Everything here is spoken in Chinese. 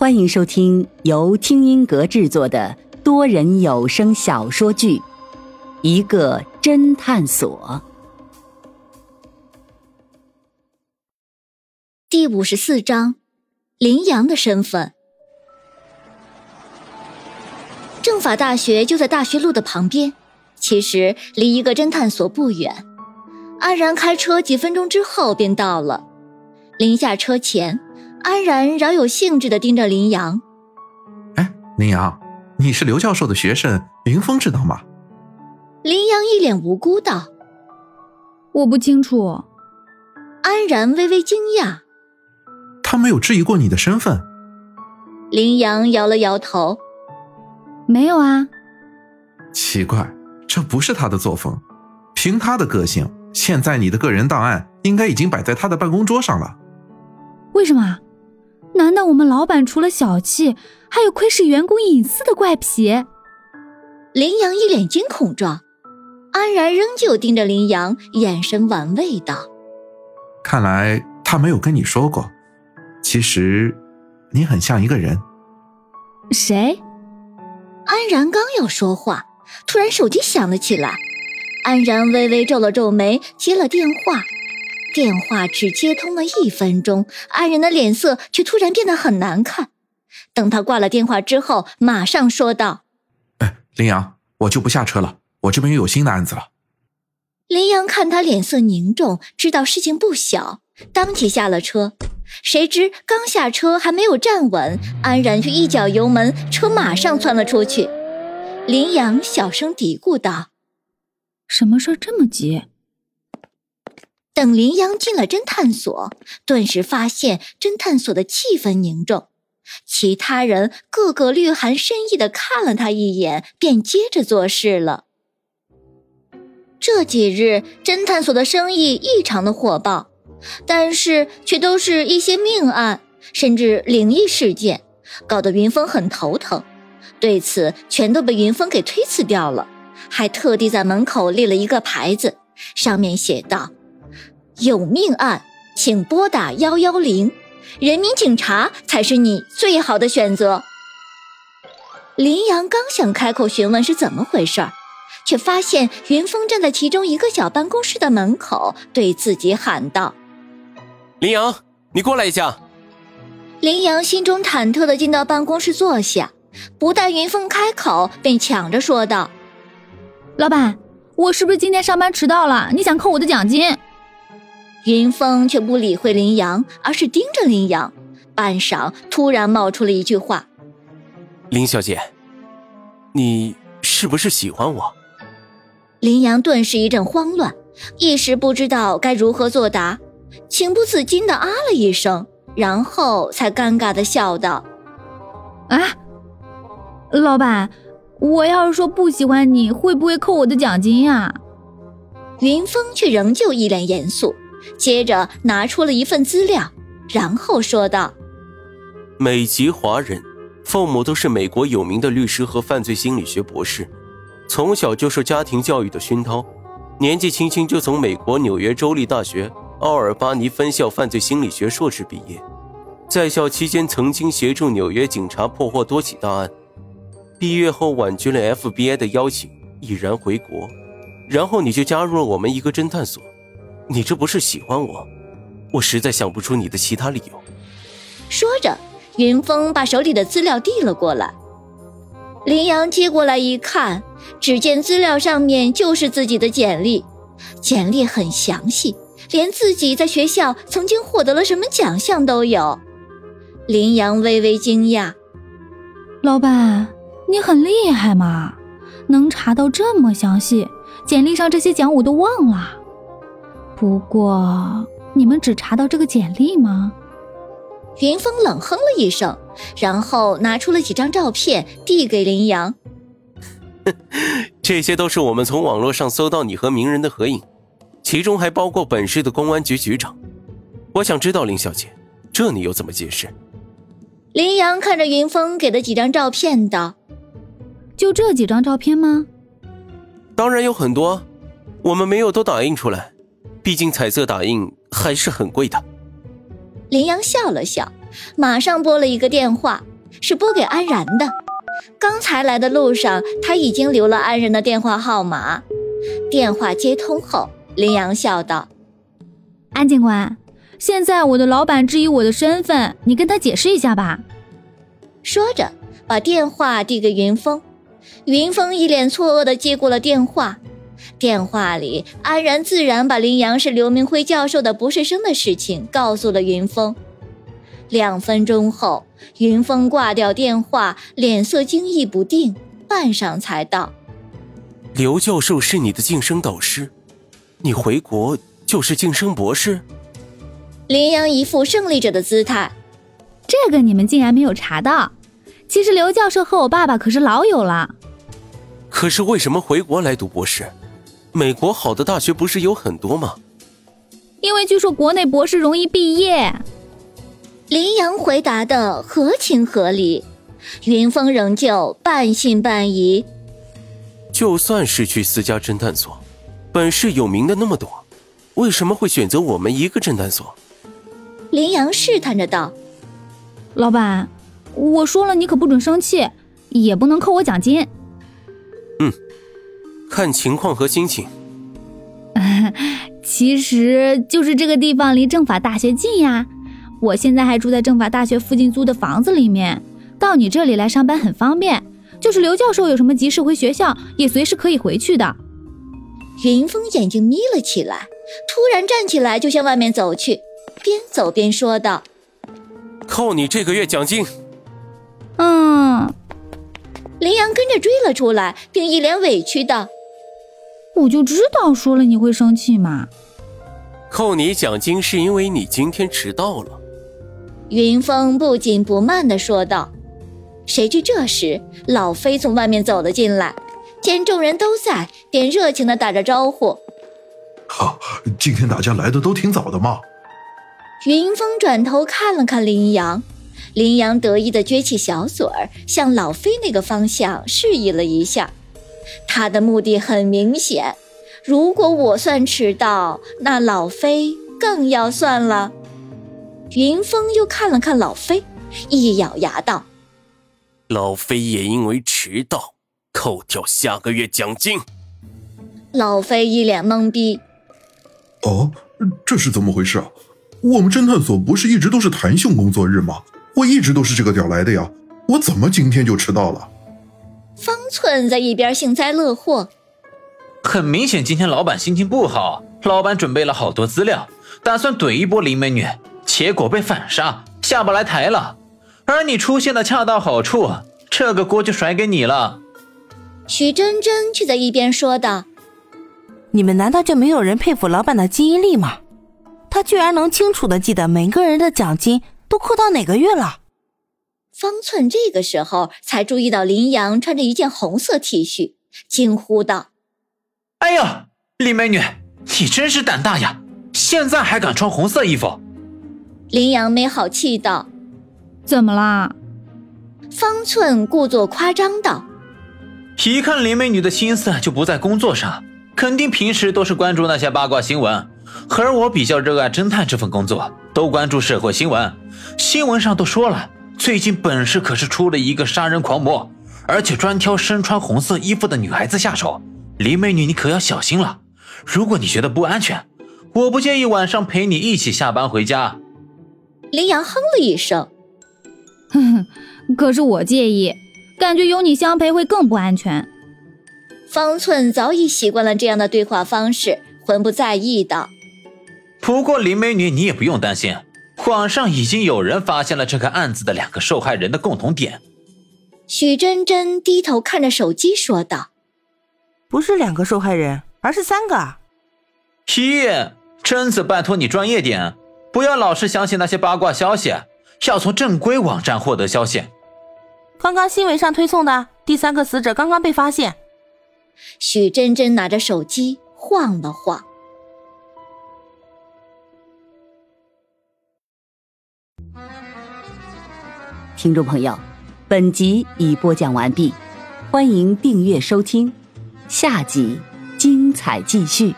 欢迎收听由听音阁制作的多人有声小说剧《一个侦探所》第五十四章：林阳的身份。政法大学就在大学路的旁边，其实离一个侦探所不远。安然开车几分钟之后便到了。临下车前。安然饶有兴致的盯着林阳。哎，林阳，你是刘教授的学生林峰，知道吗？林阳一脸无辜道：“我不清楚。”安然微微惊讶：“他没有质疑过你的身份？”林阳摇了摇头：“没有啊。”奇怪，这不是他的作风。凭他的个性，现在你的个人档案应该已经摆在他的办公桌上了。为什么？难道我们老板除了小气，还有窥视员工隐私的怪癖？林阳一脸惊恐状，安然仍旧盯着林阳，眼神玩味道：“看来他没有跟你说过，其实你很像一个人。”谁？安然刚要说话，突然手机响了起来，安然微微皱了皱眉，接了电话。电话只接通了一分钟，安然的脸色却突然变得很难看。等他挂了电话之后，马上说道：“哎，林阳，我就不下车了，我这边又有新的案子了。”林阳看他脸色凝重，知道事情不小，当即下了车。谁知刚下车还没有站稳，安然却一脚油门，车马上窜了出去。林阳小声嘀咕道：“什么事这么急？”等林阳进了侦探所，顿时发现侦探所的气氛凝重，其他人个个略含深意的看了他一眼，便接着做事了。这几日侦探所的生意异常的火爆，但是却都是一些命案，甚至灵异事件，搞得云峰很头疼。对此，全都被云峰给推辞掉了，还特地在门口立了一个牌子，上面写道。有命案，请拨打幺幺零，人民警察才是你最好的选择。林阳刚想开口询问是怎么回事，却发现云峰站在其中一个小办公室的门口，对自己喊道：“林阳，你过来一下。”林阳心中忐忑的进到办公室坐下，不待云峰开口，便抢着说道：“老板，我是不是今天上班迟到了？你想扣我的奖金？”云峰却不理会林阳，而是盯着林阳，半晌，突然冒出了一句话：“林小姐，你是不是喜欢我？”林阳顿时一阵慌乱，一时不知道该如何作答，情不自禁的啊了一声，然后才尴尬的笑道：“啊，老板，我要是说不喜欢你，会不会扣我的奖金呀？”云峰却仍旧一脸严肃。接着拿出了一份资料，然后说道：“美籍华人，父母都是美国有名的律师和犯罪心理学博士，从小就受家庭教育的熏陶，年纪轻轻就从美国纽约州立大学奥尔巴尼分校犯罪心理学硕士毕业，在校期间曾经协助纽约警察破获多起大案，毕业后婉拒了 FBI 的邀请，毅然回国，然后你就加入了我们一个侦探所。”你这不是喜欢我？我实在想不出你的其他理由。说着，云峰把手里的资料递了过来。林阳接过来一看，只见资料上面就是自己的简历，简历很详细，连自己在学校曾经获得了什么奖项都有。林阳微微惊讶：“老板，你很厉害嘛，能查到这么详细？简历上这些奖我都忘了。”不过，你们只查到这个简历吗？云峰冷哼了一声，然后拿出了几张照片递给林阳。这些都是我们从网络上搜到你和名人的合影，其中还包括本市的公安局局长。我想知道林小姐，这你又怎么解释？林阳看着云峰给的几张照片道：“就这几张照片吗？”当然有很多，我们没有都打印出来。毕竟彩色打印还是很贵的。林阳笑了笑，马上拨了一个电话，是拨给安然的。刚才来的路上，他已经留了安然的电话号码。电话接通后，林阳笑道：“安警官，现在我的老板质疑我的身份，你跟他解释一下吧。”说着，把电话递给云峰。云峰一脸错愕的接过了电话。电话里，安然自然把林阳是刘明辉教授的博士生的事情告诉了云峰。两分钟后，云峰挂掉电话，脸色惊异不定，半晌才道：“刘教授是你的晋升导师，你回国就是晋升博士。”林阳一副胜利者的姿态：“这个你们竟然没有查到？其实刘教授和我爸爸可是老友了。可是为什么回国来读博士？美国好的大学不是有很多吗？因为据说国内博士容易毕业。”林阳回答的合情合理，云峰仍旧半信半疑。就算是去私家侦探所，本市有名的那么多，为什么会选择我们一个侦探所？林阳试探着道：“老板，我说了，你可不准生气，也不能扣我奖金。”嗯，看情况和心情。其实就是这个地方离政法大学近呀。我现在还住在政法大学附近租的房子里面，到你这里来上班很方便。就是刘教授有什么急事回学校，也随时可以回去的。云峰眼睛眯了起来，突然站起来就向外面走去，边走边说道：“扣你这个月奖金。”嗯。林阳跟着追了出来，并一脸委屈道：“我就知道说了你会生气嘛。”扣你奖金是因为你今天迟到了。云峰不紧不慢地说道。谁知这时老飞从外面走了进来，见众人都在，便热情地打着招呼：“哈，今天大家来的都挺早的嘛。”云峰转头看了看林阳，林阳得意地撅起小嘴儿，向老飞那个方向示意了一下。他的目的很明显，如果我算迟到，那老飞更要算了。云峰又看了看老飞，一咬牙道：“老飞也因为迟到，扣掉下个月奖金。”老飞一脸懵逼：“哦，这是怎么回事啊？我们侦探所不是一直都是弹性工作日吗？我一直都是这个点来的呀，我怎么今天就迟到了？”方寸在一边幸灾乐祸：“很明显，今天老板心情不好，老板准备了好多资料，打算怼一波林美女。”结果被反杀，下不来台了，而你出现的恰到好处，这个锅就甩给你了。徐真真却在一边说道：“你们难道就没有人佩服老板的记忆力吗？他居然能清楚的记得每个人的奖金都扣到哪个月了。”方寸这个时候才注意到林阳穿着一件红色 T 恤，惊呼道：“哎呀，林美女，你真是胆大呀！现在还敢穿红色衣服？”林阳没好气道：“怎么啦？”方寸故作夸张道：“一看林美女的心思就不在工作上，肯定平时都是关注那些八卦新闻。而我比较热爱侦探这份工作，都关注社会新闻。新闻上都说了，最近本市可是出了一个杀人狂魔，而且专挑身穿红色衣服的女孩子下手。林美女，你可要小心了。如果你觉得不安全，我不介意晚上陪你一起下班回家。”林阳哼了一声，哼哼，可是我介意，感觉有你相陪会更不安全。方寸早已习惯了这样的对话方式，浑不在意道：“不过林美女，你也不用担心，网上已经有人发现了这个案子的两个受害人的共同点。”许真真低头看着手机说道：“不是两个受害人，而是三个。”咦，贞子，拜托你专业点。不要老是相信那些八卦消息，要从正规网站获得消息。刚刚新闻上推送的第三个死者刚刚被发现。许真真拿着手机晃了晃。听众朋友，本集已播讲完毕，欢迎订阅收听，下集精彩继续。